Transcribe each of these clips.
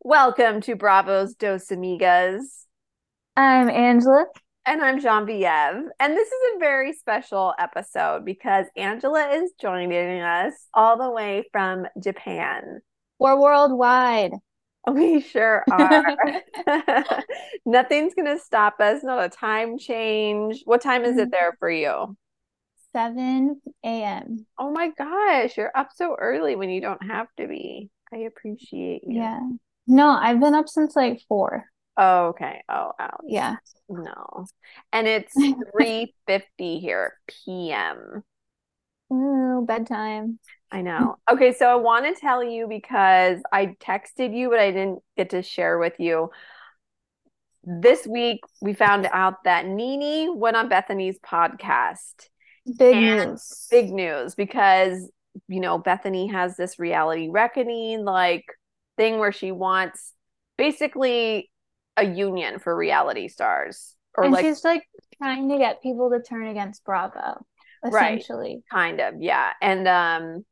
Welcome to Bravo's Dos Amigas. I'm Angela. And I'm Genevieve. And this is a very special episode because Angela is joining us all the way from Japan. We're worldwide. We sure are. Nothing's going to stop us, not a time change. What time is it Mhm. there for you? 7 a.m. Oh my gosh, you're up so early when you don't have to be. I appreciate you. Yeah. No, I've been up since like 4. Oh, okay. Oh, ouch. Yeah. No. And it's 3:50 here p.m. Ooh, bedtime. I know. Okay, so I want to tell you because I texted you, but I didn't get to share with you. This week, we found out that Nene went on Bethany's podcast. Big news. Big news because, you know, Bethany has this reality reckoning like thing where she wants basically a union for reality stars or and like she's like trying to get people to turn against Bravo, Right. essentially. kind of, yeah. And um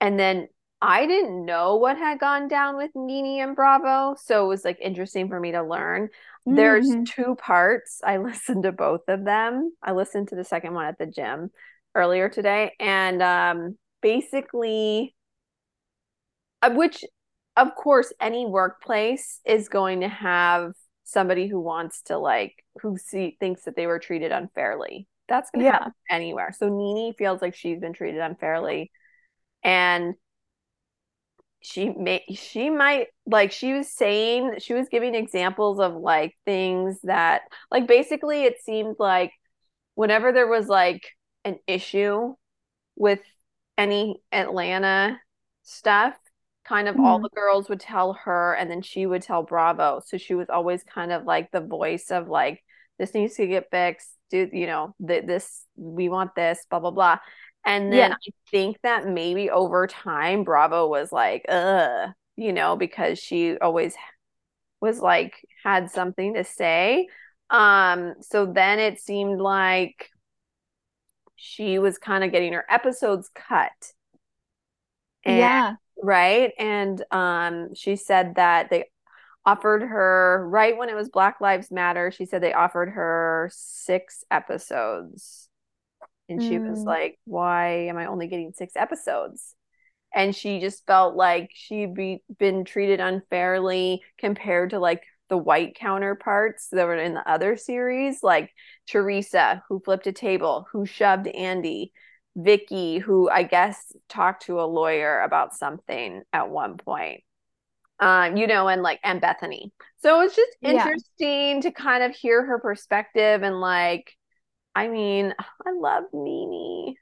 and then I didn't know what had gone down with Nene and Bravo, so it was like interesting for me to learn. There's Mhm. two parts. I listened to both of them. I listened to the second one at the gym earlier today, and um, basically, uh, which, of course, any workplace is going to have somebody who wants to like who see thinks that they were treated unfairly. That's going to Yeah. happen anywhere. So Nene feels like she's been treated unfairly, and she may she might like she was saying she was giving examples of like things that like basically it seemed like whenever there was like an issue with any Atlanta stuff kind of all Mhm. the girls would tell her and then she would tell Bravo so she was always kind of like the voice of like this needs to get fixed do you know th- this we want this blah blah blah and then Yeah. I think that maybe over time Bravo was like, uh, you know, because she always was like had something to say. Um, so then it seemed like she was kind of getting her episodes cut. And Yeah. Right. And um she said that they offered her right when it was Black Lives Matter, she said they offered her six episodes. And she was Mm. like, Why am I only getting six episodes? And she just felt like she'd be been treated unfairly compared to like the white counterparts that were in the other series, like Teresa, who flipped a table, who shoved Andy, Vicki, who I guess talked to a lawyer about something at one point. Um, you know, and like and Bethany. So it's just Yeah. interesting to kind of hear her perspective and like I mean, I love Nene.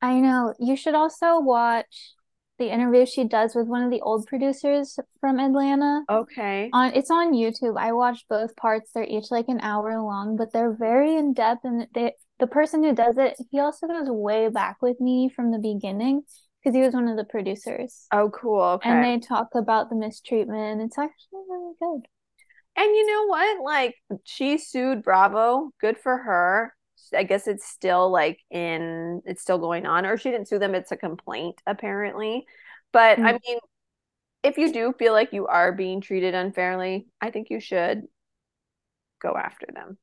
I know. You should also watch the interview she does with one of the old producers from Atlanta. Okay. On it's on YouTube. I watched both parts. They're each like an hour long, but they're very in depth and they the person who does it, he also goes way back with me from the beginning because he was one of the producers. Oh, cool. Okay. And they talk about the mistreatment. It's actually really good. And you know what? Like she sued Bravo. Good for her. I guess it's still like in it's still going on or she didn't sue them, it's a complaint apparently. But I Mm. mean, if you do feel like you are being treated unfairly, I think you should go after them.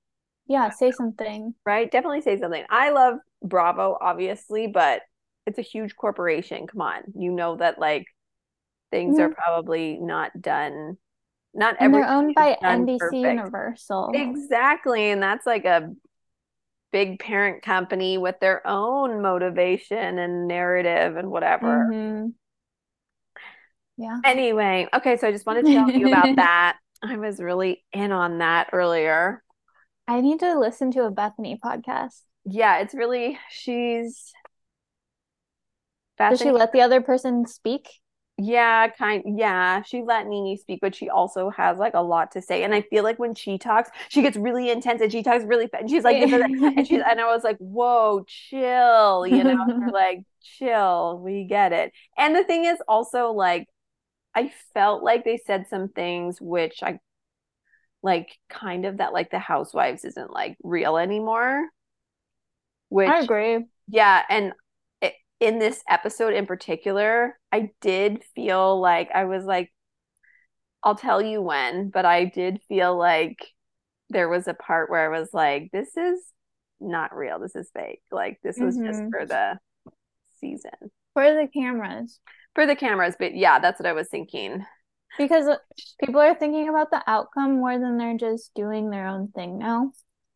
Yeah, say something. Right? Definitely say something. I love Bravo obviously, but it's a huge corporation. Come on. You know that like things are Mhm. probably not done not And they're owned by NBC perfect. Universal. Exactly. And that's like a big parent company with their own motivation and narrative and whatever. Mhm. Yeah. Anyway, okay, so I just wanted to tell you about that. I was really in on that earlier. I need to listen to a Bethany podcast. Yeah, it's really she's Does she let the other person speak? Yeah, kind yeah, she let Nene speak, but she also has like a lot to say. And I feel like when she talks, she gets really intense and she talks really fast. And she's like, and she's and I was like, whoa, chill, you know, like, chill, we get it. And the thing is also like I felt like they said some things which I like kind of that like the housewives isn't like real anymore. Which I agree. yeah, and it, in this episode in particular, I did feel like I was like, I'll tell you when, but I did feel like there was a part where I was like, this is not real. This is fake. Like this was mm-hmm. just for the season. For the cameras. For the cameras, but yeah, that's what I was thinking. Because people are thinking about the outcome more than they're just doing their own thing now.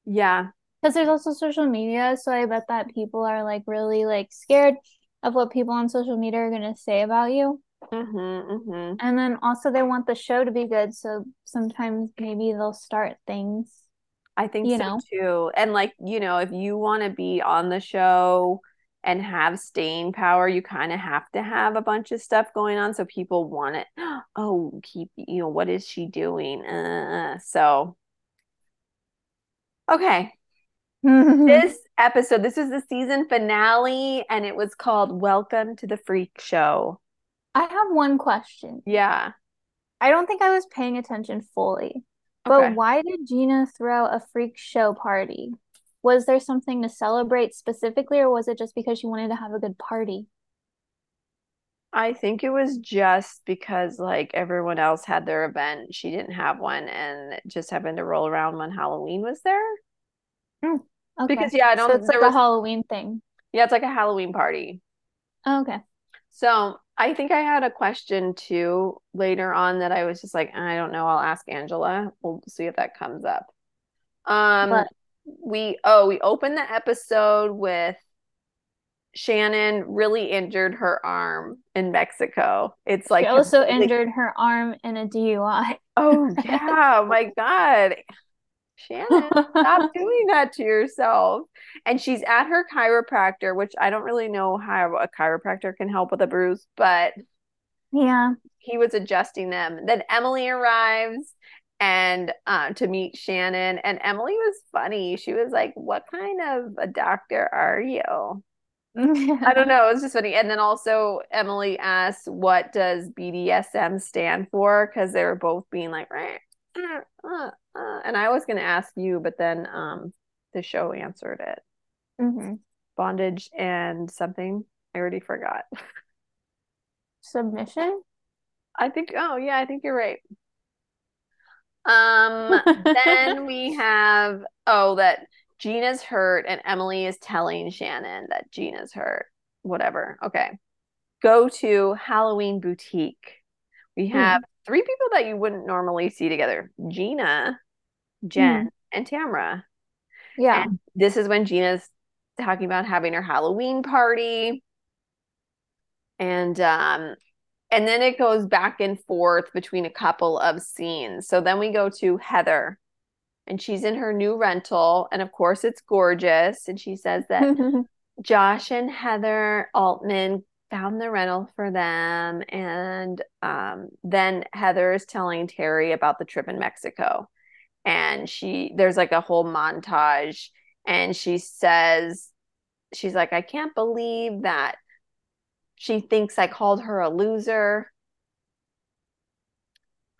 Yeah. Because there's also social media, so I bet that people are like really like scared of what people on social media are going to say about you. Mm-hmm, mm-hmm. And then also they want the show to be good, so sometimes maybe they'll start things. I think you so know? too. And like, you know, if you want to be on the show and have staying power, you kind of have to have a bunch of stuff going on so people want it. Oh, keep, you know, what is she doing? Uh, so okay. this episode, this is the season finale and it was called Welcome to the Freak Show. I have one question. Yeah. I don't think I was paying attention fully. But okay. why did Gina throw a freak show party? Was there something to celebrate specifically, or was it just because she wanted to have a good party? I think it was just because like everyone else had their event, she didn't have one, and just happened to roll around when Halloween was there. Mm, okay. Because yeah, I don't. So it's like was, a Halloween thing. Yeah, it's like a Halloween party. Oh, okay. So I think I had a question too later on that I was just like, I don't know. I'll ask Angela. We'll see if that comes up. Um, what? We oh we opened the episode with Shannon really injured her arm in Mexico. It's like she also injured her arm in a DUI. Oh yeah, my God. Shannon, stop doing that to yourself. And she's at her chiropractor, which I don't really know how a chiropractor can help with a bruise, but yeah, he was adjusting them. Then Emily arrives and uh, to meet Shannon, and Emily was funny. She was like, "What kind of a doctor are you?" I don't know. It was just funny. And then also Emily asks, "What does BDSM stand for?" Because they were both being like, uh, uh, uh, and I was going to ask you, but then um, the show answered it. Mm-hmm. Bondage and something. I already forgot. Submission. I think. Oh yeah, I think you're right. Um. then we have oh that Gina's hurt and Emily is telling Shannon that Gina's hurt. Whatever. Okay. Go to Halloween boutique. We hmm. have three people that you wouldn't normally see together Gina, Jen, mm. and Tamra. Yeah. And this is when Gina's talking about having her Halloween party. And um and then it goes back and forth between a couple of scenes. So then we go to Heather and she's in her new rental and of course it's gorgeous and she says that Josh and Heather Altman found the rental for them and um, then heather is telling terry about the trip in mexico and she there's like a whole montage and she says she's like i can't believe that she thinks i called her a loser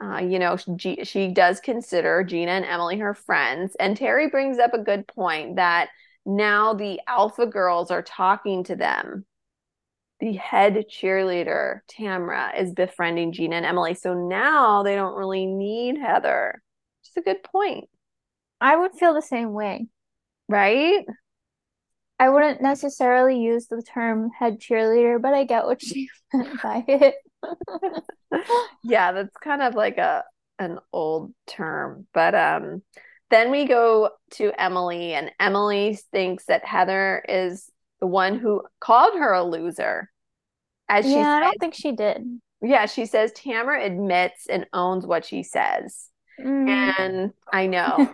uh, you know she, she does consider gina and emily her friends and terry brings up a good point that now the alpha girls are talking to them the head cheerleader, Tamra, is befriending Gina and Emily. So now they don't really need Heather. It's a good point. I would feel the same way. Right? I wouldn't necessarily use the term head cheerleader, but I get what she meant by it. yeah, that's kind of like a an old term. But um then we go to Emily and Emily thinks that Heather is the one who called her a loser. As yeah, she I don't think she did. Yeah, she says Tamara admits and owns what she says. Mm. And I know.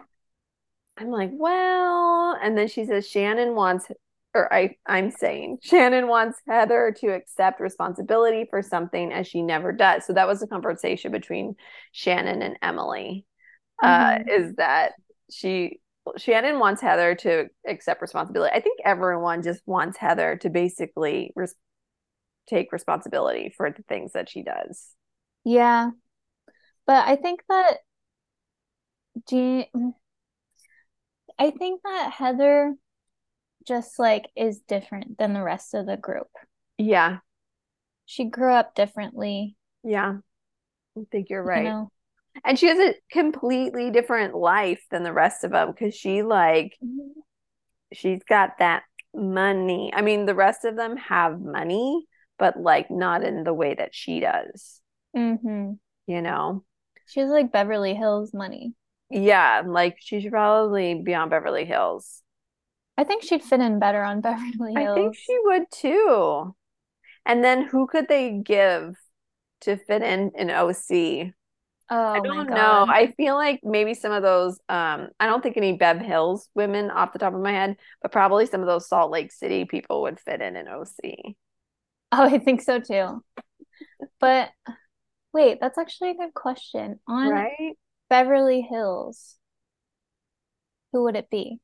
I'm like, well, and then she says Shannon wants or I I'm saying Shannon wants Heather to accept responsibility for something as she never does. So that was a conversation between Shannon and Emily. Uh, mm-hmm. Uh, is that she Shannon wants Heather to accept responsibility. I think everyone just wants Heather to basically res- take responsibility for the things that she does. Yeah. But I think that Jean I think that Heather just like is different than the rest of the group. Yeah. She grew up differently. Yeah. I think you're right. You know? And she has a completely different life than the rest of them because she like Mm-hmm. she's got that money. I mean, the rest of them have money, but like not in the way that she does, Mm-hmm. you know? She has like Beverly Hills money. Yeah, like she should probably be on Beverly Hills. I think she'd fit in better on Beverly I think she would too. And then who could they give to fit in in OC? Oh I don't know. I feel like maybe some of those, um, I don't think any Bev Hills women off the top of my head, but probably some of those Salt Lake City people would fit in in OC. Oh, I think so too. But wait, that's actually a good question. On Right? Beverly Hills, who would it be?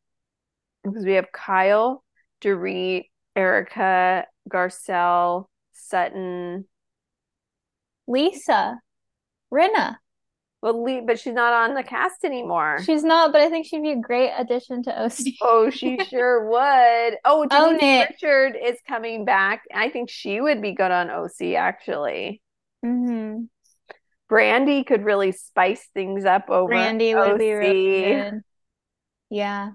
Because we have Kyle, Dorit, Erica, Garcelle, Sutton. Lisa, Rinna. Well, Lee, but she's not on the cast anymore. She's not, but I think she'd be a great addition to OC. Oh, she sure would. Oh, Denise. Richard is coming back. I think she would be good on OC, actually. hmm Brandi could really spice things up over Brandi would be really good. Yeah.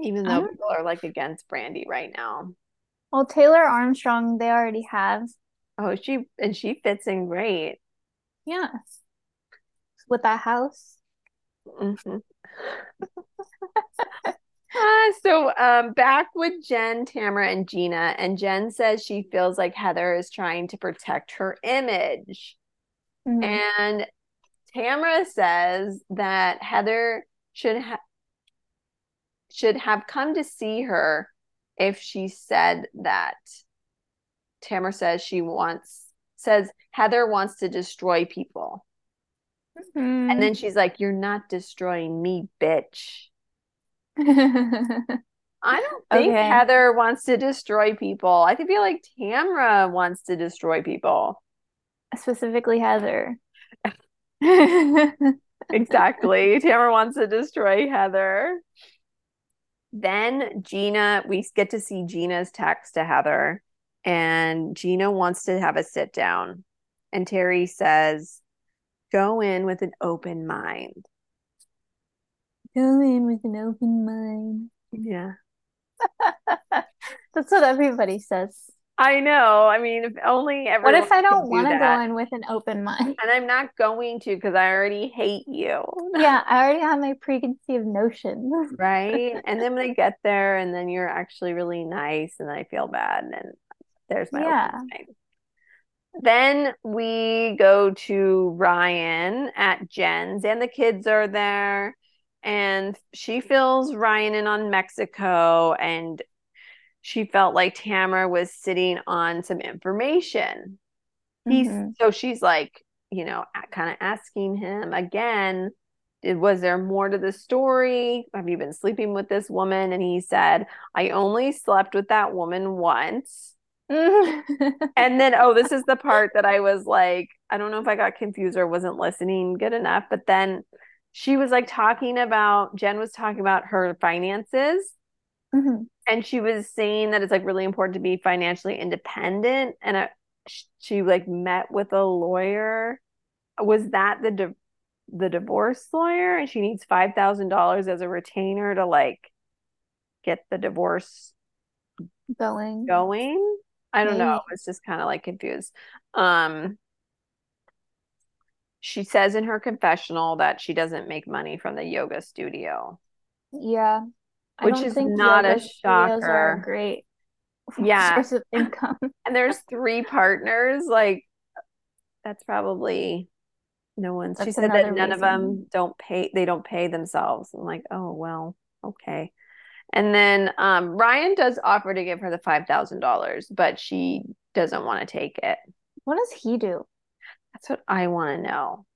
even though don't- people are like against Brandi right now. Well, Taylor Armstrong, they already have. Oh, she and she fits in great. Yeah. With that house. Mhm. Ah, so um back with Jen, Tamara, and Gina, and Jen says she feels like Heather is trying to protect her image. Mhm. And Tamara says that Heather should ha should have come to see her if she said that. Tamara says she wants says Heather wants to destroy people. Mhm. And then she's like, You're not destroying me, bitch. I don't think Okay. Heather wants to destroy people. I feel like Tamara wants to destroy people. Specifically Heather. Exactly. Tamara wants to destroy Heather. Then Gina, we get to see Gina's text to Heather, and Gina wants to have a sit down. And Terry says, Go in with an open mind. Go in with an open mind. Yeah. That's what everybody says. I know. I mean, if only everyone. What if I don't do want to go in with an open mind? And I'm not going to because I already hate you. Yeah, I already have my preconceived notions. Right? And then when I get there and then you're actually really nice and I feel bad and there's my Yeah. Then we go to Ryan at Jen's and the kids are there and she fills Ryan in on Mexico and she felt like Tamara was sitting on some information. He's Mhm. so she's like, you know, kind of asking him again, did was there more to the story? Have you been sleeping with this woman? And he said, I only slept with that woman once. And then, oh, this is the part that I was like, I don't know if I got confused or wasn't listening good enough. But then she was like talking about, Jen was talking about her finances. Mhm. And she was saying that it's like really important to be financially independent. And sh- she like met with a lawyer. Was that the di- the divorce lawyer? And she needs five thousand dollars as a retainer to like get the divorce Going. going. I don't know. Maybe. I was just kind of like confused. Um, she says in her confessional that she doesn't make money from the yoga studio. Yeah. Which is not a shocker. great Yeah. source of income. And there's three partners. Like, that's probably no one's. She said that none of them don't pay. They don't pay themselves. I'm like, oh well, okay. And then um, Ryan does offer to give her the five thousand dollars, but she doesn't want to take it. What does he do? That's what I want to know.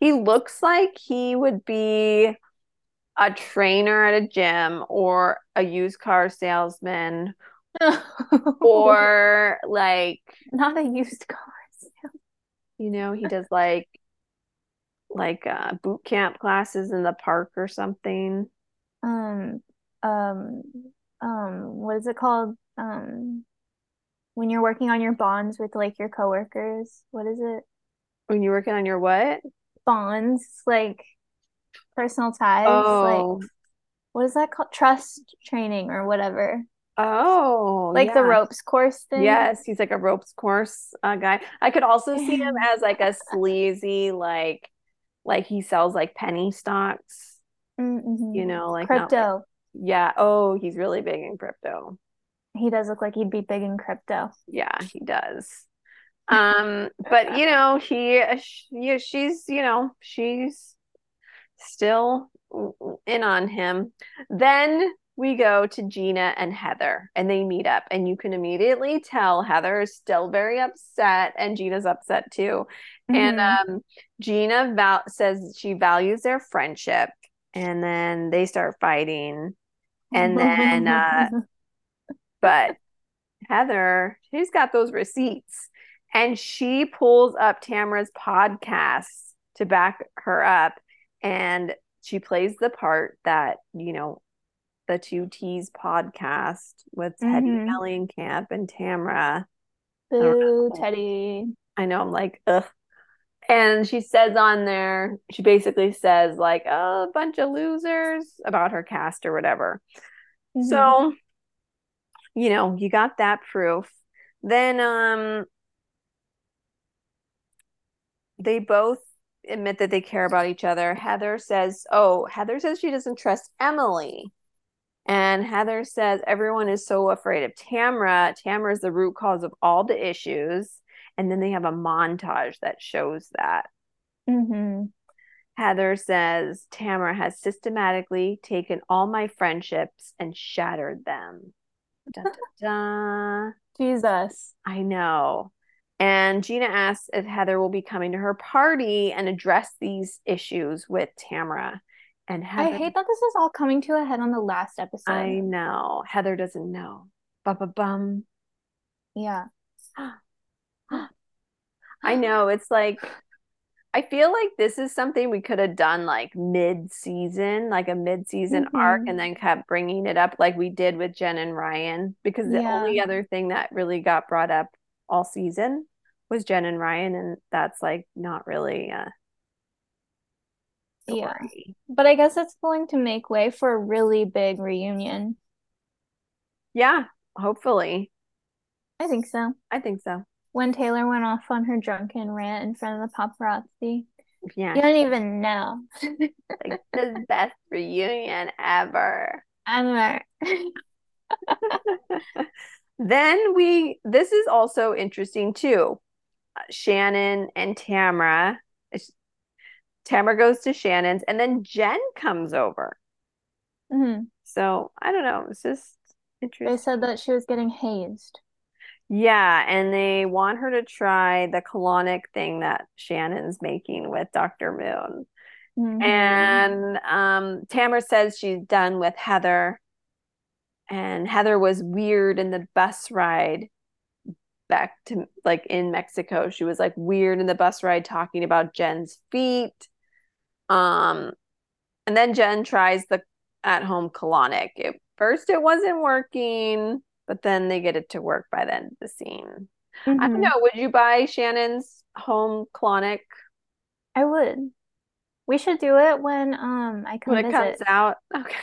He looks like he would be a trainer at a gym or a used car salesman or like, not a used car. Salesman. You know, he does like like uh boot camp classes in the park or something. Um, um, um, what is it called? Um, when you're working on your bonds with like your coworkers, what is it? When you're working on your what? bonds, like personal ties, Oh, like what is that called? Trust training or whatever. oh, Like the ropes course thing. Yes, he's like a ropes course uh, guy. I could also see him as like a sleazy, like like he sells like penny stocks, Mm-hmm. you know, like not Crypto. yeah. Oh, he's really big in crypto. He does look like he'd be big in crypto. Yeah, he does. Um, but you know, he, she, she's, you know, she's still in on him. Then we go to Gina and Heather, and they meet up, and you can immediately tell Heather is still very upset, and Gina's upset too. And Mhm. um, Gina val- says she values their friendship, and then they start fighting, and then uh, but Heather, she's got those receipts and she pulls up Tamara's podcast to back her up and she plays the part that, you know, the two T's podcast with Teddy Mhm. Mellencamp and Tamara. Boo, Teddy. I know I'm like, ugh. And she says on there, she basically says, like, oh, a bunch of losers about her cast or whatever. Mhm. So, you know, you got that proof. Then um they both admit that they care about each other. Heather says, "Oh, Heather says she doesn't trust Emily." And Heather says everyone is so afraid of Tamara. Tamara is the root cause of all the issues. And then they have a montage that shows that. Mhm. Heather says Tamara has systematically taken all my friendships and shattered them. Dun, dun, dun. Jesus. I know. And Gina asks if Heather will be coming to her party and address these issues with Tamara. And I hate that this is all coming to a head on the last episode. I know. Heather doesn't know. Ba ba bum. Yeah. I know. It's like I feel like this is something we could have done like mid-season, like a mid-season arc, Mhm. and then kept bringing it up like we did with Jen and Ryan. Because the Yeah. only other thing that really got brought up all season was Jen and Ryan, and that's like not really a Yeah. But I guess it's going to make way for a really big reunion. Yeah, hopefully. I think so. I think so. When Taylor went off on her drunken rant in front of the paparazzi. Yeah. You don't even know. Like the best reunion ever. Ever. Then we, this is also interesting too. Uh, Shannon and Tamara. Tamara goes to Shannon's, and then Jen comes over. Mhm. So I don't know. It's just interesting. They said that she was getting hazed. Yeah, and they want her to try the colonic thing that Shannon's making with Dr. Moon. Mhm. And um, Tamara says she's done with Heather. And Heather was weird in the bus ride back to like in Mexico. She was like weird in the bus ride talking about Jen's feet. Um, and then Jen tries the at home colonic. At first, it wasn't working, but then they get it to work by the end of the scene. I don't Mhm. know. Would you buy Shannon's home colonic I would. We should do it when um I come when it visit. comes out? Okay.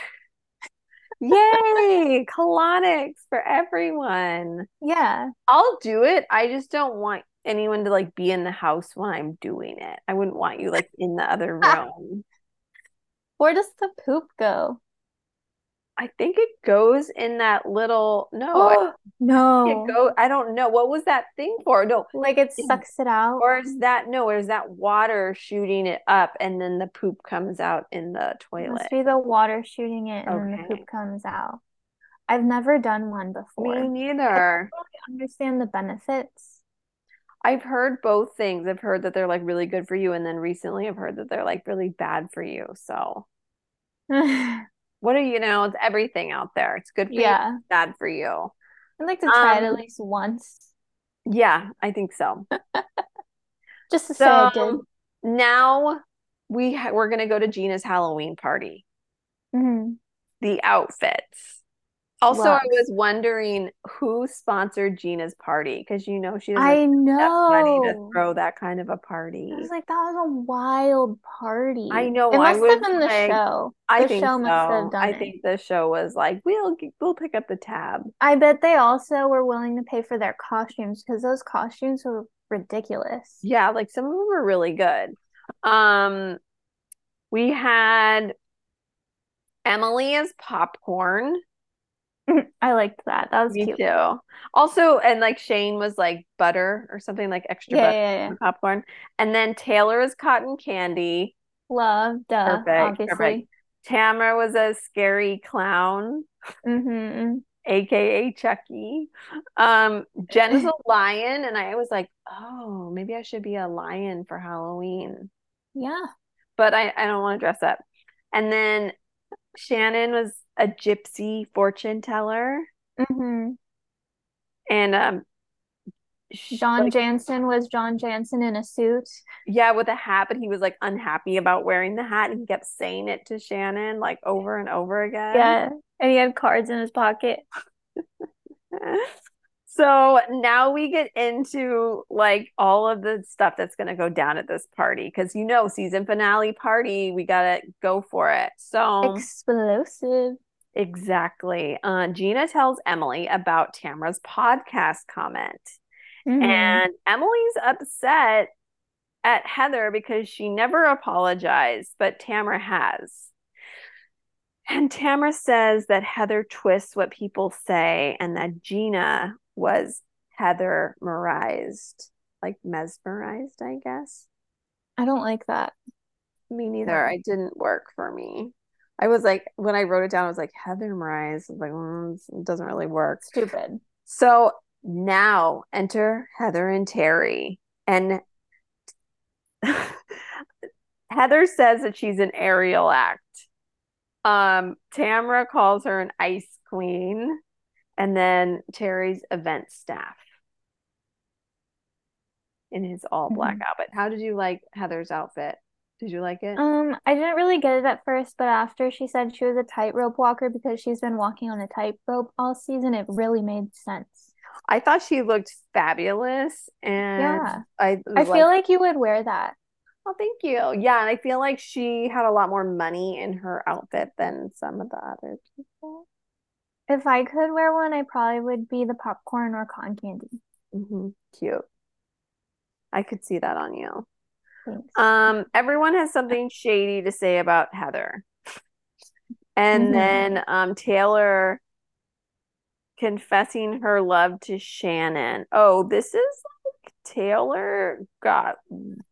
Yay! Colonics for everyone. Yeah. I'll do it. I just don't want anyone to like be in the house when I'm doing it. I wouldn't want you like in the other room. Where does the poop go? I think it goes in that little no, Oh, no. it go I don't know. What was that thing for? No, Like it It- sucks it out. or is that no, or is that water shooting it up and then the poop comes out in the It toilet? must be the water shooting it and then the poop comes out. I've never done one before. Me neither. I don't really understand the benefits. I've heard both things. I've heard that they're like really good for you, and then recently I've heard that they're like really bad for you. So what do you know? It's everything out there. It's good for you, Yeah. it's bad for you. I'd like to try it at Um, least once. Yeah, I think so. Just to say I did. Now we ha we're gonna go to Gina's Halloween party. Mhm. The outfits. Also, I was wondering who sponsored Gina's party because you know she doesn't I know money to throw that kind of a party. I was like, that was a wild party. I know. It must was have been the like, show. I the think show so. must have done I it. think the show was like, we'll we'll pick up the tab. I bet they also were willing to pay for their costumes because those costumes were ridiculous. Yeah, like some of them were really good. Um, we had Emily as popcorn. I liked that. That was Me cute. too. Also, and like Shane was like butter or something like extra Yeah, butter yeah, yeah. popcorn. And then Taylor is cotton candy. Love, duh, Perfect, obviously. perfect. Tamara was a scary clown, Mm-hmm. aka Chucky. Um, Jen is a lion, and I was like, oh, maybe I should be a lion for Halloween. Yeah. But I, I don't want to dress up. And then Shannon was a gypsy fortune teller. Mm-hmm. And um John like, Janssen was John Janssen in a suit. yeah, with a hat, but he was like unhappy about wearing the hat and he kept saying it to Shannon like over and over again. Yeah. And he had cards in his pocket. So now we get into like all of the stuff that's going to go down at this party because you know, season finale party, we got to go for it. So Explosive. exactly. Uh, Gina tells Emily about Tamara's podcast comment. Mhm. And Emily's upset at Heather because she never apologized, but Tamara has. And Tamara says that Heather twists what people say and that Gina was Heather merized, like mesmerized, I guess. I don't like that. Me neither. It didn't work for me. I was like, when I wrote it down, I was like, Heather merized. I was like, mm, it doesn't really work. Stupid. So now enter Heather and Terry. And Heather says that she's an aerial act. Um, Tamara calls her an ice queen. And then Terry's event staff in his all black Mhm. outfit. How did you like Heather's outfit? Did you like it? Um, I didn't really get it at first, but after she said she was a tightrope walker because she's been walking on a tightrope all season, it really made sense. I thought she looked fabulous. And Yeah. I I was feel like you would wear that. Oh, thank you. Yeah, and I feel like she had a lot more money in her outfit than some of the other people. If I could wear one, I probably would be the popcorn or cotton candy. Mm-hmm. Cute. I could see that on you. Thanks. Um, everyone has something shady to say about Heather. And Mhm. then um Taylor confessing her love to Shannon. Oh, this is Taylor got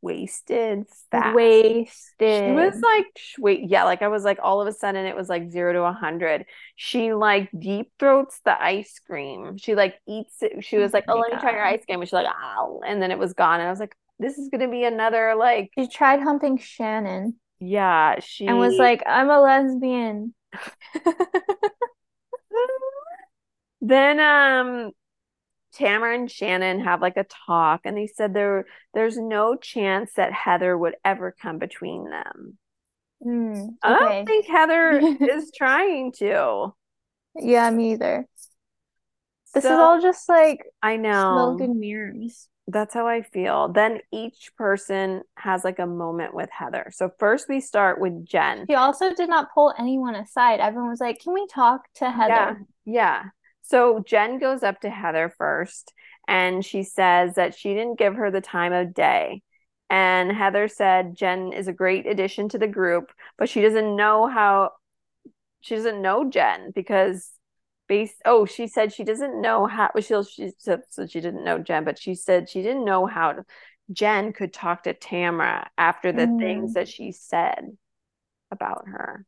wasted fast. Wasted. She was like, wait, yeah, like I was like, all of a sudden it was like zero to a hundred. She like deep throats the ice cream. She like eats it. She was like, Oh my let me try your ice cream. And she's like, ow, and then it was gone. And I was like, this is gonna be another like, She tried humping Shannon yeah, she and was like, I'm a lesbian. Then um Tamara and Shannon have like a talk and they said there there's no chance that Heather would ever come between them. Hmm, I don't think Heather is trying to. Yeah, me either. This is all just like I know. smoke and mirrors. That's how I feel. Then each person has like a moment with Heather. So first we start with Jen. She also did not pull anyone aside. Everyone was like, Can we talk to Yeah, Heather? yeah. So Jen goes up to Heather first and she says that she didn't give her the time of day. And Heather said Jen is a great addition to the group, but she doesn't know how she doesn't know Jen because based oh, she said she doesn't know how she she said so she didn't know Jen, but she said she didn't know how to, Jen could talk to Tamara after the Mhm. things that she said about her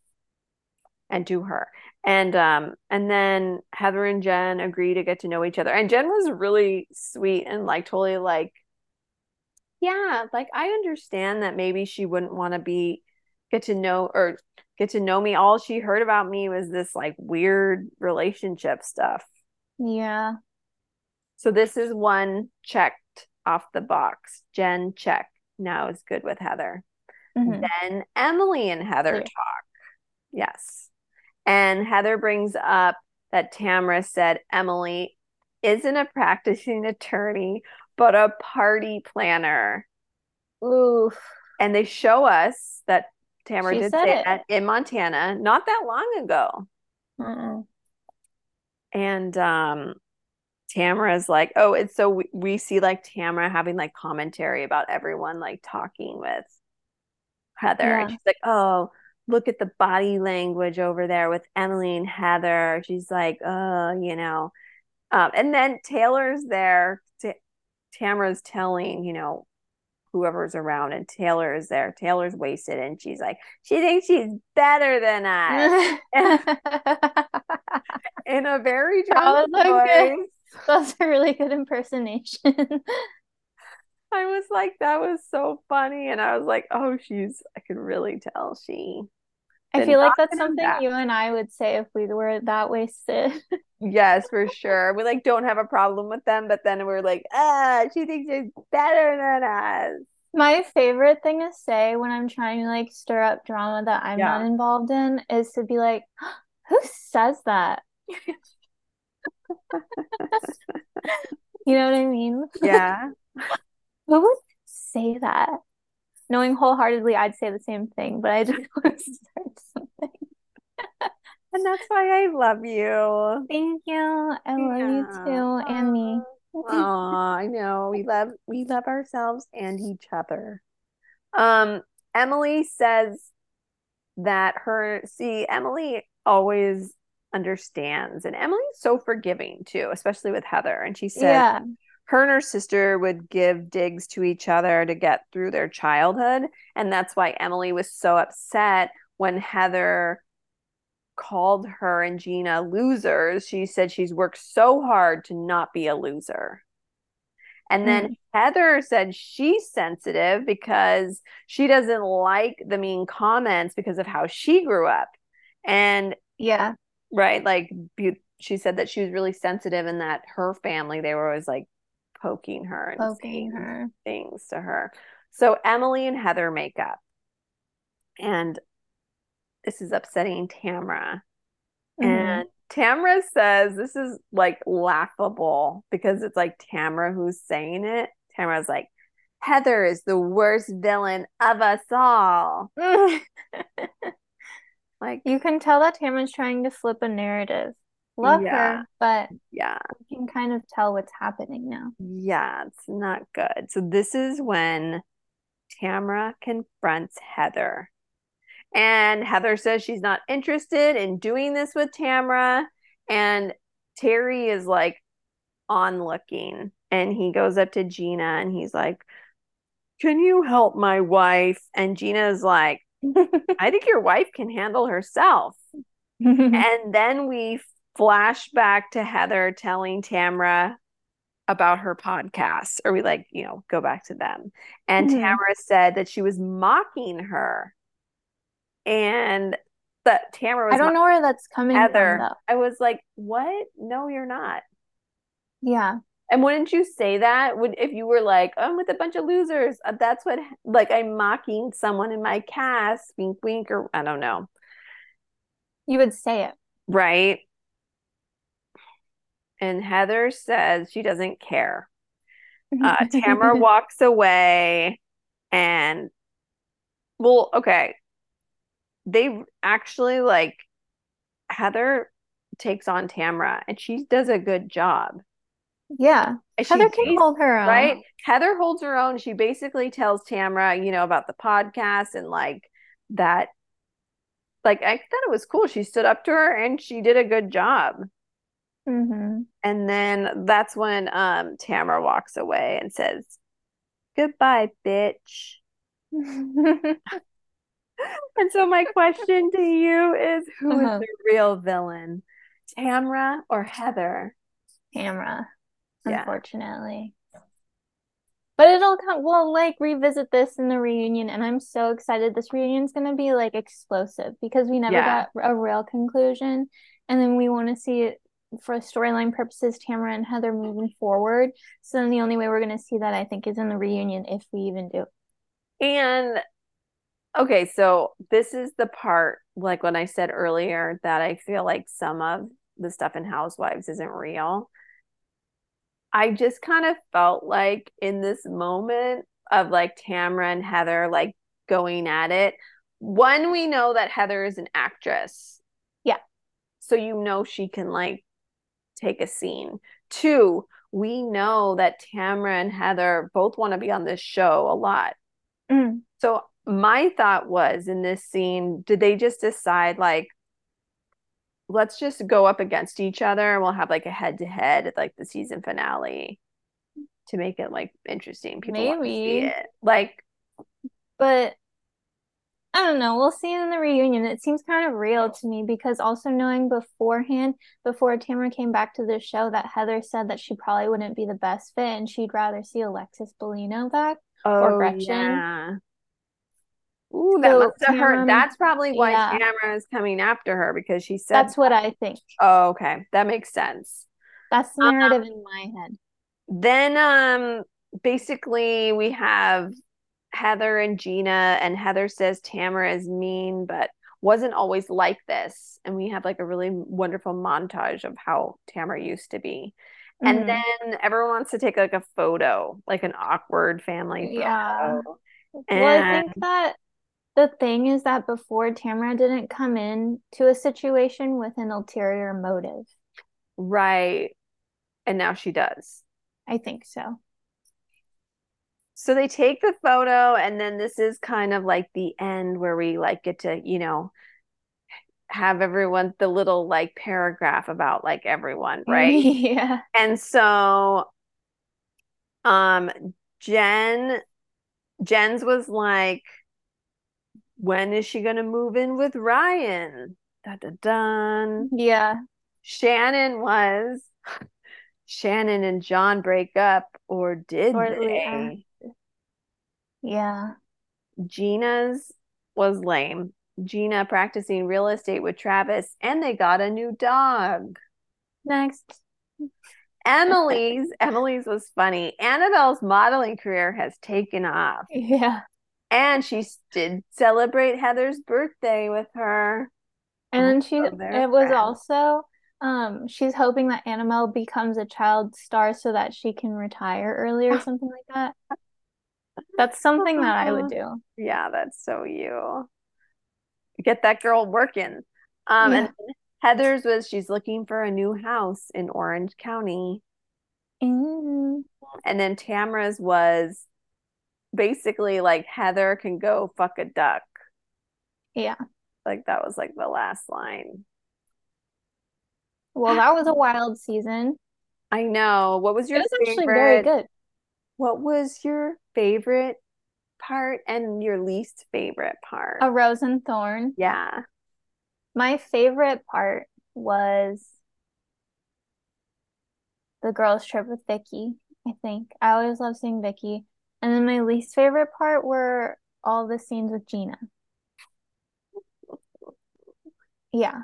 and to her. And um and then Heather and Jen agree to get to know each other. And Jen was really sweet and like totally like yeah, like I understand that maybe she wouldn't want to be get to know or get to know me. All she heard about me was this like weird relationship stuff. Yeah. So this is one checked off the box. Jen check. Now is good with Heather. Mhm. Then Emily and Heather Clear. talk. Yes. And Heather brings up that Tamara said Emily isn't a practicing attorney but a party planner. Oof. And they show us that Tamara She did say it. that in Montana not that long ago. Mm-mm. And um Tamara's like, oh, it's so we, we see like Tamara having like commentary about everyone like talking with Heather. And she's like, oh, look at the body language over there with Emily and Heather. She's like, oh, you know. Um, and then Taylor's there. Ta Tamara's telling, you know, whoever's around, and Taylor is there. Taylor's wasted, and she's like, she thinks she's better than us in a very That drunk good- voice. That's a really good impersonation. I was like, that was so funny. And I was like, oh, she's, I could really tell she, I feel like that's something back. you and I would say if we were that wasted. yes, for sure. We like don't have a problem with them, but then we're like, ah, she thinks she's better than us. My favorite thing to say when I'm trying to like stir up drama that I'm Yeah. not involved in is to be like, who says that? You know what I mean? Yeah. Who would say that? Knowing wholeheartedly I'd say the same thing, but I just want to start something. And that's why I love you. Thank you. I love you too, and me. Aw, I know. We love we love ourselves and each other. Um, Emily says that her see, Emily always understands, and Emily's so forgiving too, especially with Heather. And she said Yeah. her and her sister would give digs to each other to get through their childhood. And that's why Emily was so upset when Heather called her and Gina losers. She said she's worked so hard to not be a loser. And then mm. Heather said she's sensitive because she doesn't like the mean comments because of how she grew up. And Yeah. right, like she said that she was really sensitive and that her family, they were always like poking her and Poking saying her. things to her. So Emily and Heather make up. And this is upsetting Tamra. Mhm. And Tamra says this is like laughable because it's like Tamra who's saying it. Tamra's like, Heather is the worst villain of us all. Like, You can tell that Tamara's trying to flip a narrative. Love Yeah. her, but yeah, you can kind of tell what's happening now. yeah, it's not good. So this is when Tamra confronts Heather. And Heather says she's not interested in doing this with Tamra. And Terry is like on looking. And he goes up to Gina and he's like, Can you help my wife? And Gina's like, I think your wife can handle herself. And then we flash back to Heather telling Tamra about her podcast, or we like, you know, go back to them. And Mhm. Tamara said that she was mocking her. And that Tamara was I don't know where that's coming Heather. from, though. I was like, what? No, you're not. Yeah. And wouldn't you say that? Would if you were like, oh, I'm with a bunch of losers? Uh, That's what like I'm mocking someone in my cast, wink wink, or I don't know. You would say it. Right. And Heather says she doesn't care. Uh, Tamara walks away and, well, okay. They actually like Heather takes on Tamara and she does a good job. Yeah. And Heather can bas- hold her own. right? Heather holds her own. She basically tells Tamara, you know, about the podcast and like that. Like, I thought it was cool. She stood up to her and she did a good job. hmm And then that's when um Tamara walks away and says, Goodbye, bitch. And so my question to you is who is Uh-huh. the real villain? Tamra or Heather? Tamra, Yeah. unfortunately. But it'll come, we'll like revisit this in the reunion, and I'm so excited. This reunion's gonna be like explosive because we never Yeah. got a real conclusion, and then we want to see it for storyline purposes, Tamara and Heather moving forward. So then the only way we're gonna see that, I think, is in the reunion if we even do. And okay, so this is the part, like when I said earlier, that I feel like some of the stuff in Housewives isn't real. I just kind of felt like in this moment of like Tamra and Heather like going at it, one, we know that Heather is an actress. Yeah. So you know she can like take a scene. Two, we know that Tamra and Heather both want to be on this show a lot. Mm. So my thought was in this scene, did they just decide like let's just go up against each other and we'll have like a head to head at like the season finale to make it like interesting. People want to see Maybe. it. Like But I don't know. We'll see in the reunion. It seems kind of real to me because also knowing beforehand, before Tamara came back to the show, that Heather said that she probably wouldn't be the best fit and she'd rather see Alexis Bellino back. oh Gretchen. yeah. Ooh, that So must have hurt. Tamra- That's probably why yeah. Tamara is coming after her because she said That's what I think. Oh, okay. That makes sense. That's the narrative in my head. Then um basically we have Heather and Gina and Heather says Tamara is mean but wasn't always like this and we have like a really wonderful montage of how Tamara used to be. And Mhm. then everyone wants to take like a photo, like an awkward family Yeah. photo. Well, I think that the thing is that before Tamara didn't come in to a situation with an ulterior motive. Right. And now she does. I think so. So they take the photo, and then this is kind of like the end where we like get to, you know, have everyone the little like paragraph about like everyone, right? Yeah. And so um Jen Jen's was like, when is she gonna move in with Ryan? Da da dun. Yeah. Shannon was Shannon and John break up, or did Or- they? Yeah. Gina's was lame. Gina practicing real estate with Travis, and they got a new dog. Next. Emily's Emily's was funny. Annabelle's modeling career has taken off, Yeah. And she did celebrate Heather's birthday with her. And she it was also um she's hoping that Annabelle becomes a child star so that she can retire early or something like that. That's something that I would do. Yeah, that's so you. Get that girl working. Um, Yeah. and Heather's was she's looking for a new house in Orange County. Mm. And then Tamara's was basically like Heather can go fuck a duck. Yeah. Like that was like the last line. Well, that was a wild season. I know. What was It your was actually very favorite? good. What was your favorite part and your least favorite part? A Rose and Thorn. Yeah. My favorite part was the girls' trip with Vicki, I think. I always love seeing Vicki. And then my least favorite part were all the scenes with Gina. Yeah.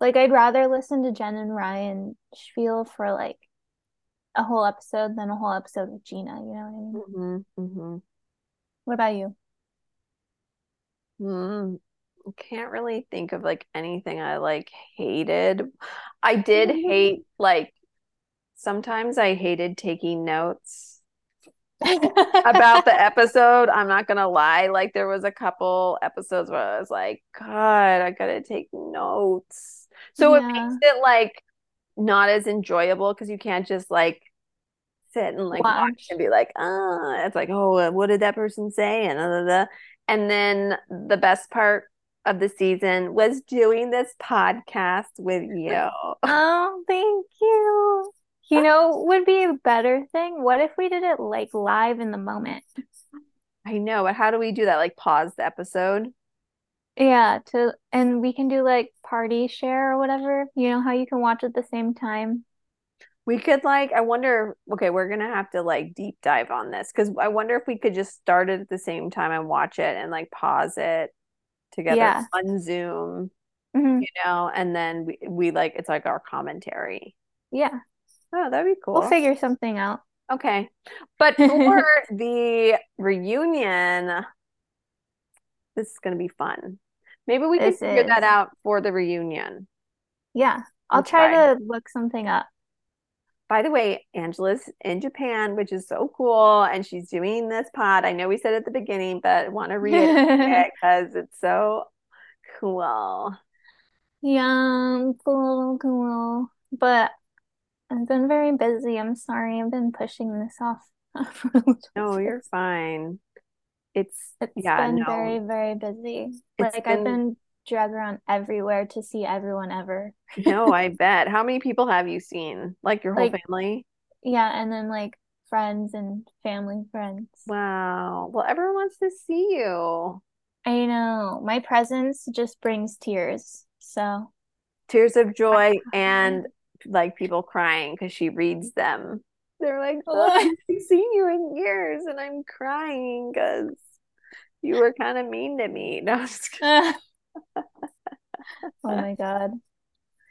Like I'd rather listen to Jen and Ryan spiel for like a whole episode than a whole episode with Gina, you know what I mean? hmm hmm What about you? Hmm. Can't really think of like anything I like hated. I did hate like sometimes I hated taking notes about the episode. I'm not gonna lie. Like there was a couple episodes where I was like, God, I gotta take notes. So it makes it like not as enjoyable because you can't just like sit and like watch Watch. and be like, ah, it's like, oh, uh, what did that person say? And da, da, da. and then the best part of the season was doing this podcast with you. Oh, thank you. You know, would be a better thing. What if we did it like live in the moment? I know, but how do we do that? Like pause the episode? Yeah, to and we can do like party share or whatever. You know how you can watch at the same time. We could like, I wonder, okay, we're gonna have to like deep dive on this because I wonder if we could just start it at the same time and watch it and like pause it together Yeah. on Zoom, Mhm. you know, and then we, we like it's like our commentary. Yeah, Oh, that'd be cool. we'll figure something out. Okay. But for the reunion, this is going to be fun. Maybe we This figure that out for the reunion. Yeah, I'll try. to look something up. by the way, Angela's in Japan, which is so cool. And she's doing this pod. I know we said at the beginning, but I want to read it because it's so cool. Yeah, cool, cool. But I've been very busy. I'm sorry. I've been pushing this off. no, you're fine. It's it's yeah, been no. very, very busy. It's Like I've been- been dragged around everywhere to see everyone ever. no, I bet. How many people have you seen? Like your whole Like- family? Yeah, and then like friends and family friends. Wow. Well, everyone wants to see you. I know. My presence just brings tears. So Tears of joy and like people crying because she reads them. They're like, oh, I haven't seen you in years, and I'm crying because you were kind of mean to me. No, oh my God.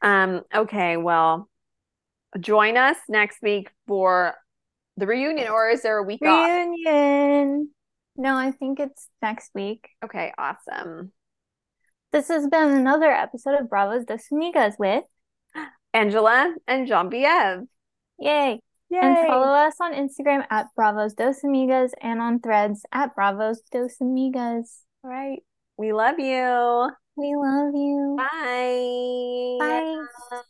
Um, okay, well, join us next week for the reunion, or is there a week off? Reunion. No, I think it's next week. Okay, awesome. This has been another episode of Bravos Dos Amigas with Angela and Jean-Pierre. Yay. Yay. And follow us on Instagram at Bravos Dos Amigas and on threads at Bravos Dos Amigas. All right. We love you. We love you. Bye. Bye.